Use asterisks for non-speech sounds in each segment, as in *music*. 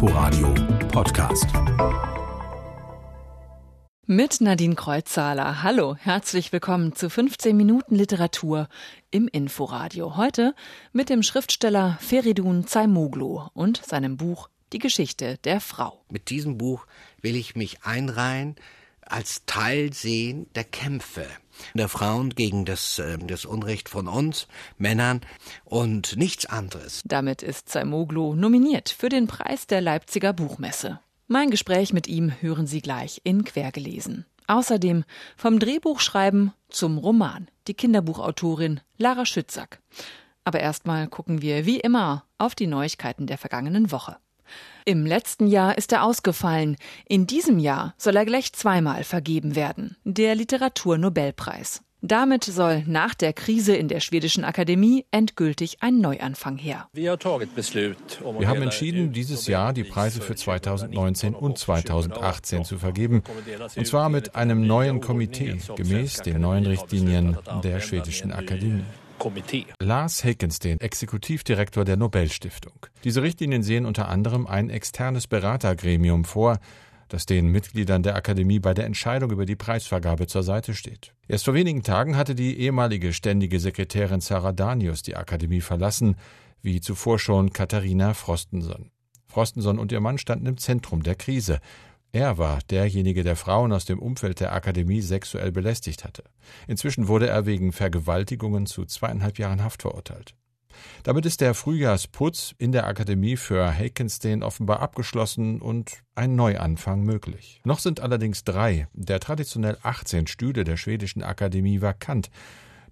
Inforadio Podcast. Mit Nadine Kreuzzahler. Hallo, herzlich willkommen zu 15 Minuten Literatur im Inforadio. Heute mit dem Schriftsteller Feridun Zaimoglu und seinem Buch Die Geschichte der Frau. Mit diesem Buch will ich mich einreihen als Teil sehen der Kämpfe der Frauen gegen das, äh, das Unrecht von uns, Männern und nichts anderes. Damit ist Zaimoglu nominiert für den Preis der Leipziger Buchmesse. Mein Gespräch mit ihm hören Sie gleich in Quergelesen. Außerdem vom Drehbuchschreiben zum Roman die Kinderbuchautorin Lara Schützack. Aber erstmal gucken wir wie immer auf die Neuigkeiten der vergangenen Woche. Im letzten Jahr ist er ausgefallen. In diesem Jahr soll er gleich zweimal vergeben werden. Der Literaturnobelpreis. Damit soll nach der Krise in der schwedischen Akademie endgültig ein Neuanfang her. Wir haben entschieden, dieses Jahr die Preise für 2019 und 2018 zu vergeben. Und zwar mit einem neuen Komitee, gemäß den neuen Richtlinien der schwedischen Akademie. Komitee. Lars Hekensten, Exekutivdirektor der Nobelstiftung. Diese Richtlinien sehen unter anderem ein externes Beratergremium vor, das den Mitgliedern der Akademie bei der Entscheidung über die Preisvergabe zur Seite steht. Erst vor wenigen Tagen hatte die ehemalige ständige Sekretärin Sarah Danius die Akademie verlassen, wie zuvor schon Katharina Frostenson. Frostenson und ihr Mann standen im Zentrum der Krise. Er war derjenige, der Frauen aus dem Umfeld der Akademie sexuell belästigt hatte. Inzwischen wurde er wegen Vergewaltigungen zu zweieinhalb Jahren Haft verurteilt. Damit ist der Frühjahrsputz in der Akademie für Hakenstein offenbar abgeschlossen und ein Neuanfang möglich. Noch sind allerdings drei der traditionell 18 Stühle der schwedischen Akademie vakant,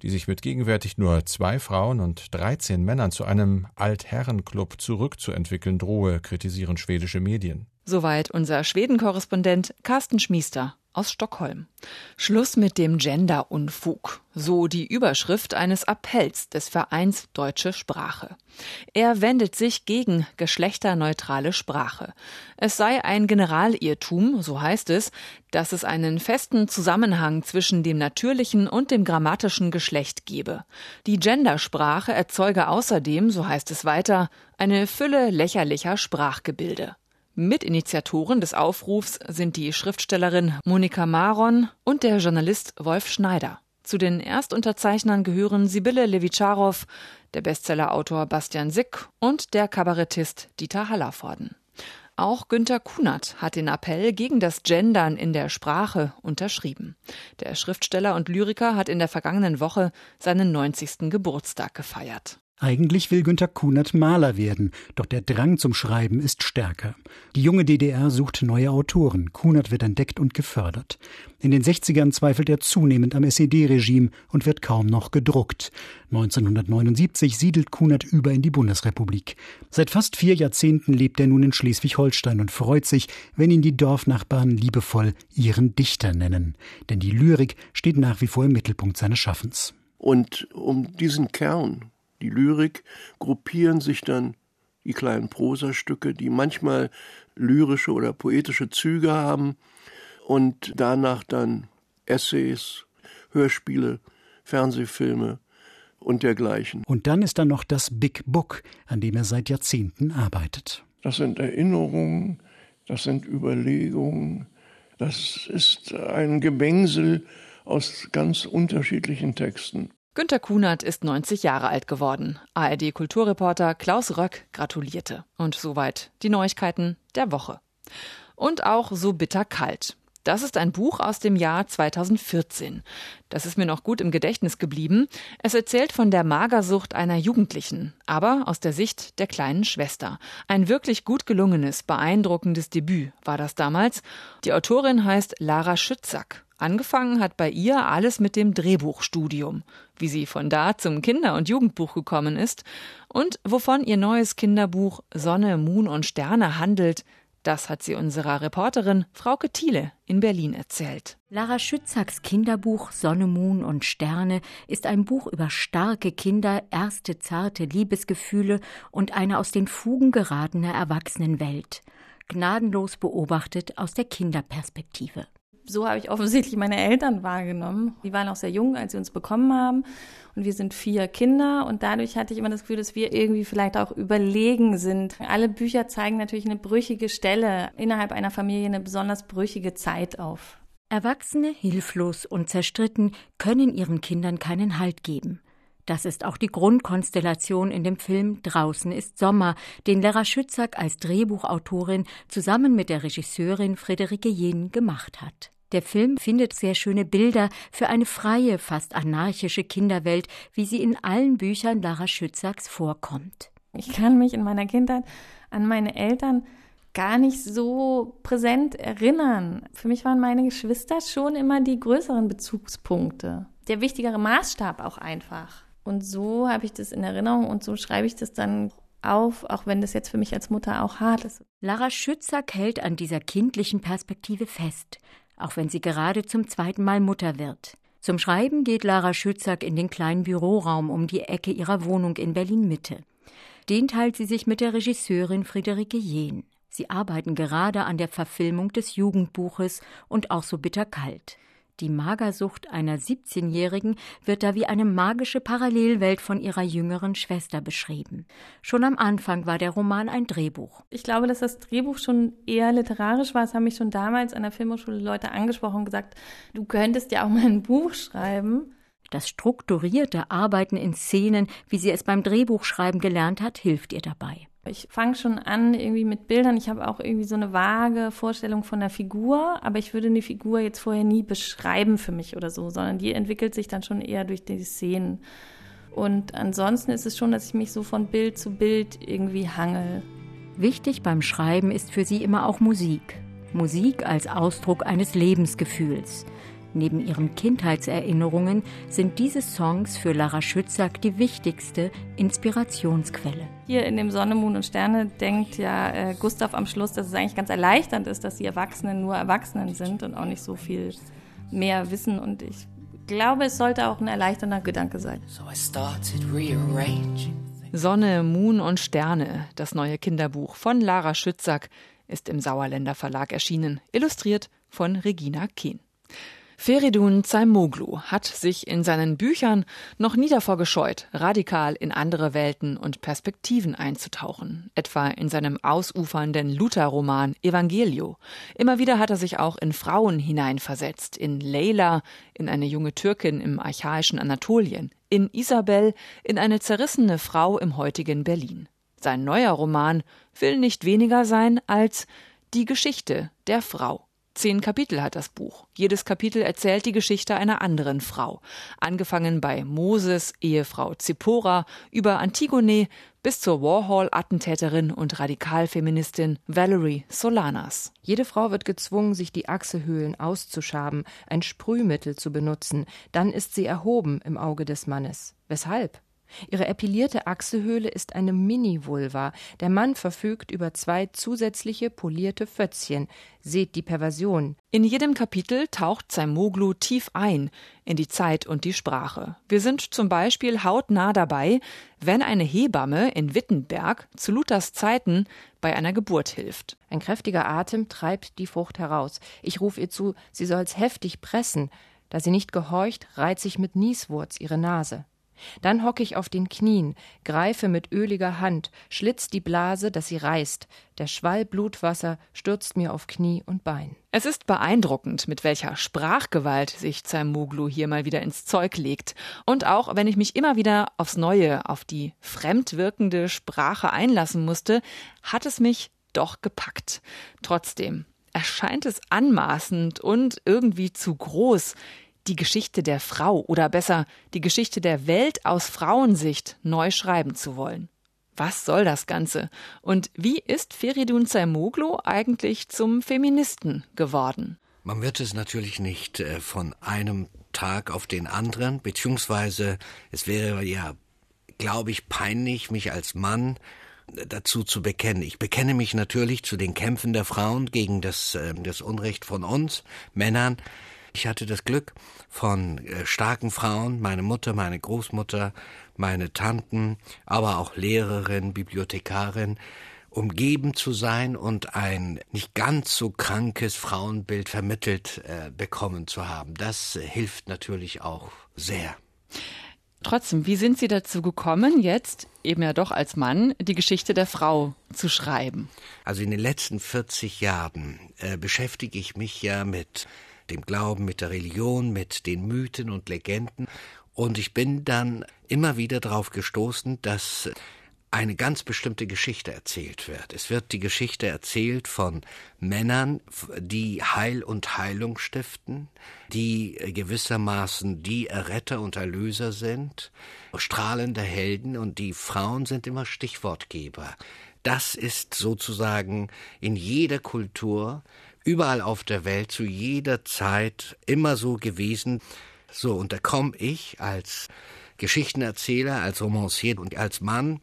die sich mit gegenwärtig nur zwei Frauen und 13 Männern zu einem Altherrenclub zurückzuentwickeln drohe, kritisieren schwedische Medien. Soweit unser Schweden-Korrespondent Carsten Schmiester aus Stockholm. Schluss mit dem Gender-Unfug, so die Überschrift eines Appells des Vereins Deutsche Sprache. Er wendet sich gegen geschlechterneutrale Sprache. Es sei ein Generalirrtum, so heißt es, dass es einen festen Zusammenhang zwischen dem natürlichen und dem grammatischen Geschlecht gebe. Die Gendersprache erzeuge außerdem, so heißt es weiter, eine Fülle lächerlicher Sprachgebilde. Mitinitiatoren des Aufrufs sind die Schriftstellerin Monika Maron und der Journalist Wolf Schneider. Zu den Erstunterzeichnern gehören Sibylle Levitscharow, der Bestsellerautor Bastian Sick und der Kabarettist Dieter Hallervorden. Auch Günter Kunert hat den Appell gegen das Gendern in der Sprache unterschrieben. Der Schriftsteller und Lyriker hat in der vergangenen Woche seinen 90. Geburtstag gefeiert. Eigentlich will Günter Kunert Maler werden, doch der Drang zum Schreiben ist stärker. Die junge DDR sucht neue Autoren. Kunert wird entdeckt und gefördert. In den 60ern zweifelt er zunehmend am SED-Regime und wird kaum noch gedruckt. 1979 siedelt Kunert über in die Bundesrepublik. Seit fast vier Jahrzehnten lebt er nun in Schleswig-Holstein und freut sich, wenn ihn die Dorfnachbarn liebevoll ihren Dichter nennen. Denn die Lyrik steht nach wie vor im Mittelpunkt seines Schaffens. Und um diesen Kern die Lyrik, gruppieren sich dann die kleinen Prosastücke, die manchmal lyrische oder poetische Züge haben und danach dann Essays, Hörspiele, Fernsehfilme und dergleichen. Und dann ist da noch das Big Book, an dem er seit Jahrzehnten arbeitet. Das sind Erinnerungen, das sind Überlegungen, das ist ein Gemengsel aus ganz unterschiedlichen Texten. Günter Kunert ist 90 Jahre alt geworden. ARD-Kulturreporter Klaus Röck gratulierte. Und soweit die Neuigkeiten der Woche. Und auch So bitter kalt. Das ist ein Buch aus dem Jahr 2014. Das ist mir noch gut im Gedächtnis geblieben. Es erzählt von der Magersucht einer Jugendlichen, aber aus der Sicht der kleinen Schwester. Ein wirklich gut gelungenes, beeindruckendes Debüt war das damals. Die Autorin heißt Lara Schützack. Angefangen hat bei ihr alles mit dem Drehbuchstudium, wie sie von da zum Kinder- und Jugendbuch gekommen ist und wovon ihr neues Kinderbuch Sonne, Moon und Sterne handelt, das hat sie unserer Reporterin Frauke Thiele in Berlin erzählt. Lara Schützaks Kinderbuch Sonne, Moon und Sterne ist ein Buch über starke Kinder, erste zarte Liebesgefühle und eine aus den Fugen geratene Erwachsenenwelt, gnadenlos beobachtet aus der Kinderperspektive. So habe ich offensichtlich meine Eltern wahrgenommen. Die waren auch sehr jung, als sie uns bekommen haben. Und wir sind vier Kinder und dadurch hatte ich immer das Gefühl, dass wir irgendwie vielleicht auch überlegen sind. Alle Bücher zeigen natürlich eine brüchige Stelle innerhalb einer Familie, eine besonders brüchige Zeit auf. Erwachsene, hilflos und zerstritten, können ihren Kindern keinen Halt geben. Das ist auch die Grundkonstellation in dem Film Draußen ist Sommer, den Lera Schützack als Drehbuchautorin zusammen mit der Regisseurin Friederike Jen gemacht hat. Der Film findet sehr schöne Bilder für eine freie, fast anarchische Kinderwelt, wie sie in allen Büchern Lara Schützacks vorkommt. Ich kann mich in meiner Kindheit an meine Eltern gar nicht so präsent erinnern. Für mich waren meine Geschwister schon immer die größeren Bezugspunkte. Der wichtigere Maßstab auch einfach. Und so habe ich das in Erinnerung und so schreibe ich das dann auf, auch wenn das jetzt für mich als Mutter auch hart ist. Lara Schützack hält an dieser kindlichen Perspektive fest, auch wenn sie gerade zum zweiten Mal Mutter wird. Zum Schreiben geht Lara Schützack in den kleinen Büroraum um die Ecke ihrer Wohnung in Berlin Mitte. Den teilt sie sich mit der Regisseurin Friederike Jehn. Sie arbeiten gerade an der Verfilmung des Jugendbuches und auch so bitterkalt. Die Magersucht einer 17-Jährigen wird da wie eine magische Parallelwelt von ihrer jüngeren Schwester beschrieben. Schon am Anfang war der Roman ein Drehbuch. Ich glaube, dass das Drehbuch schon eher literarisch war. Es haben mich schon damals an der Filmhochschule Leute angesprochen und gesagt, du könntest ja auch mal ein Buch schreiben. Das strukturierte Arbeiten in Szenen, wie sie es beim Drehbuchschreiben gelernt hat, hilft ihr dabei. Ich fange schon an irgendwie mit Bildern. Ich habe auch irgendwie so eine vage Vorstellung von der Figur, aber ich würde eine Figur jetzt vorher nie beschreiben für mich oder so, sondern die entwickelt sich dann schon eher durch die Szenen. Und ansonsten ist es schon, dass ich mich so von Bild zu Bild irgendwie hangel. Wichtig beim Schreiben ist für sie immer auch Musik. Musik als Ausdruck eines Lebensgefühls. Neben ihren Kindheitserinnerungen sind diese Songs für Lara Schützack die wichtigste Inspirationsquelle. Hier in dem Sonne, Mond und Sterne denkt ja äh, Gustav am Schluss, dass es eigentlich ganz erleichternd ist, dass die Erwachsenen nur Erwachsenen sind und auch nicht so viel mehr wissen. Und ich glaube, es sollte auch ein erleichternder Gedanke sein. Sonne, Moon und Sterne, das neue Kinderbuch von Lara Schützack, ist im Sauerländer Verlag erschienen, illustriert von Regina Kehn. Feridun Zaimoglu hat sich in seinen Büchern noch nie davor gescheut, radikal in andere Welten und Perspektiven einzutauchen, etwa in seinem ausufernden Luther-Roman Evangelio. Immer wieder hat er sich auch in Frauen hineinversetzt, in Leila, in eine junge Türkin im archaischen Anatolien, in Isabel, in eine zerrissene Frau im heutigen Berlin. Sein neuer Roman will nicht weniger sein als die Geschichte der Frau. Zehn Kapitel hat das Buch. Jedes Kapitel erzählt die Geschichte einer anderen Frau. Angefangen bei Moses, Ehefrau Zippora, über Antigone bis zur Warhol-Attentäterin und Radikalfeministin Valerie Solanas. Jede Frau wird gezwungen, sich die Achselhöhlen auszuschaben, ein Sprühmittel zu benutzen. Dann ist sie erhoben im Auge des Mannes. Weshalb? Ihre epilierte Achselhöhle ist eine Mini-Vulva. Der Mann verfügt über zwei zusätzliche polierte Fötzchen. Seht die Perversion. In jedem Kapitel taucht Zaimoglu tief ein in die Zeit und die Sprache. Wir sind zum Beispiel hautnah dabei, wenn eine Hebamme in Wittenberg zu Luthers Zeiten bei einer Geburt hilft. Ein kräftiger Atem treibt die Frucht heraus. Ich rufe ihr zu, sie soll's heftig pressen. Da sie nicht gehorcht, reizt sich mit Nieswurz ihre Nase. Dann hocke ich auf den Knien, greife mit öliger Hand, schlitz die Blase, dass sie reißt. Der Schwall Blutwasser stürzt mir auf Knie und Bein. Es ist beeindruckend, mit welcher Sprachgewalt sich Zaimoglu hier mal wieder ins Zeug legt. Und auch wenn ich mich immer wieder aufs Neue auf die fremdwirkende Sprache einlassen musste, hat es mich doch gepackt. Trotzdem erscheint es anmaßend und irgendwie zu groß, die Geschichte der Frau oder besser die Geschichte der Welt aus Frauensicht neu schreiben zu wollen. Was soll das Ganze? Und wie ist Feridun Zaimoglu eigentlich zum Feministen geworden? Man wird es natürlich nicht äh, von einem Tag auf den anderen, beziehungsweise es wäre ja, glaube ich, peinlich, mich als Mann äh, dazu zu bekennen. Ich bekenne mich natürlich zu den Kämpfen der Frauen gegen das, äh, das Unrecht von uns, Männern, ich hatte das Glück von äh, starken Frauen, meine Mutter, meine Großmutter, meine Tanten, aber auch Lehrerin, Bibliothekarin umgeben zu sein und ein nicht ganz so krankes Frauenbild vermittelt äh, bekommen zu haben. Das äh, hilft natürlich auch sehr. Trotzdem, wie sind Sie dazu gekommen, jetzt eben ja doch als Mann die Geschichte der Frau zu schreiben? Also in den letzten 40 Jahren äh, beschäftige ich mich ja mit dem Glauben, mit der Religion, mit den Mythen und Legenden. Und ich bin dann immer wieder darauf gestoßen, dass eine ganz bestimmte Geschichte erzählt wird. Es wird die Geschichte erzählt von Männern, die Heil und Heilung stiften, die gewissermaßen die Erretter und Erlöser sind, strahlende Helden und die Frauen sind immer Stichwortgeber. Das ist sozusagen in jeder Kultur, überall auf der Welt, zu jeder Zeit immer so gewesen. So, und da komme ich als Geschichtenerzähler, als Romancier und als Mann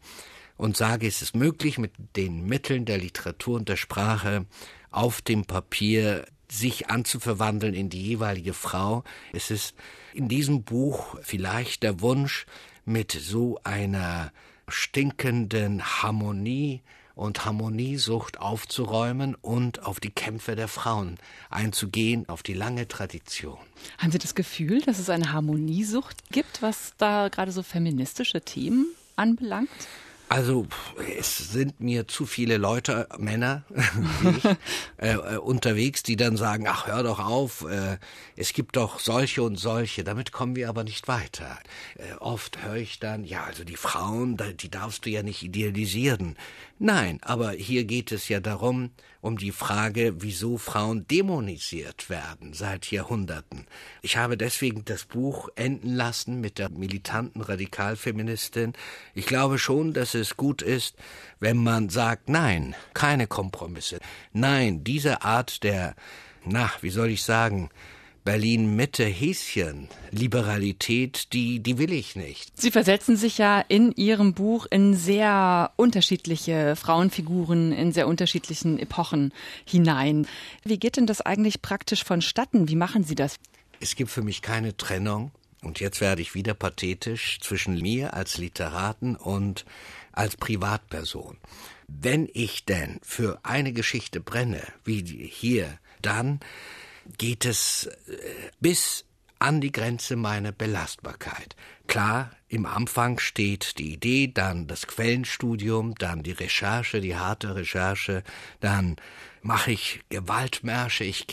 und sage, es ist möglich, mit den Mitteln der Literatur und der Sprache auf dem Papier sich anzuverwandeln in die jeweilige Frau. Es ist in diesem Buch vielleicht der Wunsch, mit so einer stinkenden Harmonie und Harmoniesucht aufzuräumen und auf die Kämpfe der Frauen einzugehen, auf die lange Tradition. Haben Sie das Gefühl, dass es eine Harmoniesucht gibt, was da gerade so feministische Themen anbelangt? Also es sind mir zu viele Leute, Männer, *laughs* ich, *laughs* äh, äh, unterwegs, die dann sagen, ach hör doch auf, äh, es gibt doch solche und solche, damit kommen wir aber nicht weiter. Äh, oft höre ich dann, ja, also die Frauen, die darfst du ja nicht idealisieren. Nein, aber hier geht es ja darum, um die Frage, wieso Frauen dämonisiert werden seit Jahrhunderten. Ich habe deswegen das Buch enden lassen mit der militanten Radikalfeministin. Ich glaube schon, dass es gut ist, wenn man sagt, nein, keine Kompromisse. Nein, diese Art der, na, wie soll ich sagen, Berlin Mitte Häschen Liberalität, die die will ich nicht. Sie versetzen sich ja in Ihrem Buch in sehr unterschiedliche Frauenfiguren in sehr unterschiedlichen Epochen hinein. Wie geht denn das eigentlich praktisch vonstatten? Wie machen Sie das? Es gibt für mich keine Trennung und jetzt werde ich wieder pathetisch zwischen mir als Literaten und als Privatperson. Wenn ich denn für eine Geschichte brenne, wie hier, dann geht es äh, bis an die Grenze meiner Belastbarkeit. Klar, im Anfang steht die Idee, dann das Quellenstudium, dann die Recherche, die harte Recherche, dann mache ich Gewaltmärsche, ich,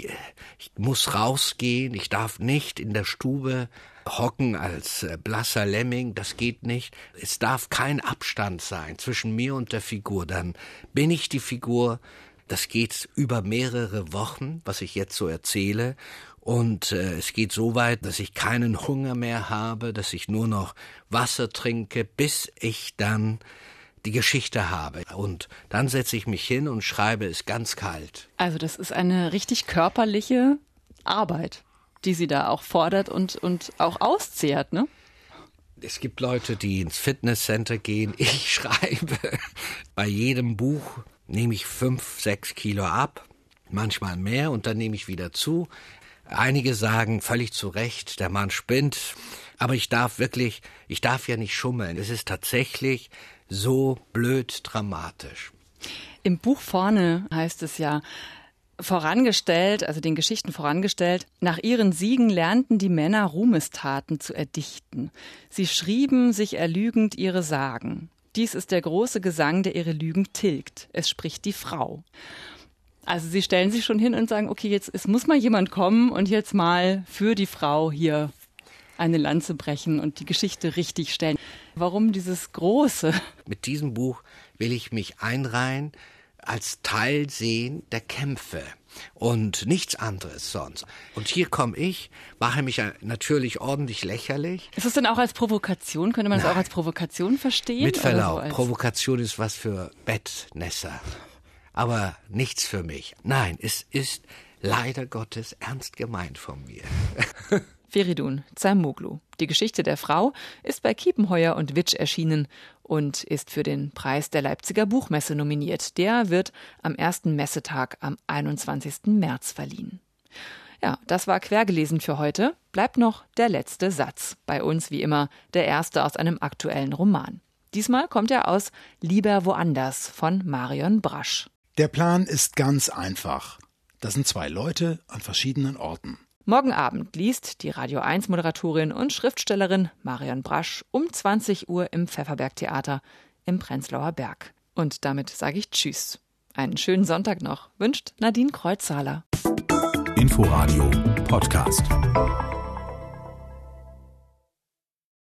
ich muss rausgehen, ich darf nicht in der Stube hocken als äh, blasser Lemming, das geht nicht. Es darf kein Abstand sein zwischen mir und der Figur, dann bin ich die Figur, das geht über mehrere Wochen, was ich jetzt so erzähle. Und äh, es geht so weit, dass ich keinen Hunger mehr habe, dass ich nur noch Wasser trinke, bis ich dann die Geschichte habe. Und dann setze ich mich hin und schreibe es ganz kalt. Also das ist eine richtig körperliche Arbeit, die Sie da auch fordert und, und auch auszehrt, ne? Es gibt Leute, die ins Fitnesscenter gehen. Ich *laughs* schreibe bei jedem Buch nehme ich fünf, sechs Kilo ab, manchmal mehr und dann nehme ich wieder zu. Einige sagen völlig zu Recht, der Mann spinnt, aber ich darf wirklich, ich darf ja nicht schummeln. Es ist tatsächlich so blöd dramatisch. Im Buch vorne heißt es ja, vorangestellt, also den Geschichten vorangestellt, nach ihren Siegen lernten die Männer Ruhmestaten zu erdichten. Sie schrieben sich erlügend ihre Sagen. Dies ist der große Gesang, der ihre Lügen tilgt. Es spricht die Frau. Also sie stellen sich schon hin und sagen, okay, jetzt es muss mal jemand kommen und jetzt mal für die Frau hier eine Lanze brechen und die Geschichte richtig stellen. Warum dieses große? Mit diesem Buch will ich mich einreihen als Teil sehen der Kämpfe und nichts anderes sonst. Und hier komme ich, mache mich natürlich ordentlich lächerlich. Ist es denn auch als Provokation? Könnte man es auch als Provokation verstehen? Mit Verlaub, so Provokation ist was für Bettnässer, aber nichts für mich. Nein, es ist leider Gottes ernst gemeint von mir. Feridun Zamoglu. Die Geschichte der Frau ist bei Kiepenheuer und Witsch erschienen und ist für den Preis der Leipziger Buchmesse nominiert. Der wird am ersten Messetag am 21. März verliehen. Ja, das war quergelesen für heute. Bleibt noch der letzte Satz. Bei uns wie immer der erste aus einem aktuellen Roman. Diesmal kommt er aus Lieber woanders von Marion Brasch. Der Plan ist ganz einfach. Das sind zwei Leute an verschiedenen Orten. Morgen Abend liest die Radio 1 Moderatorin und Schriftstellerin Marion Brasch um 20 Uhr im Pfefferberg Theater im Prenzlauer Berg. Und damit sage ich Tschüss. Einen schönen Sonntag noch, wünscht Nadine Kreuzzahler. Inforadio Podcast.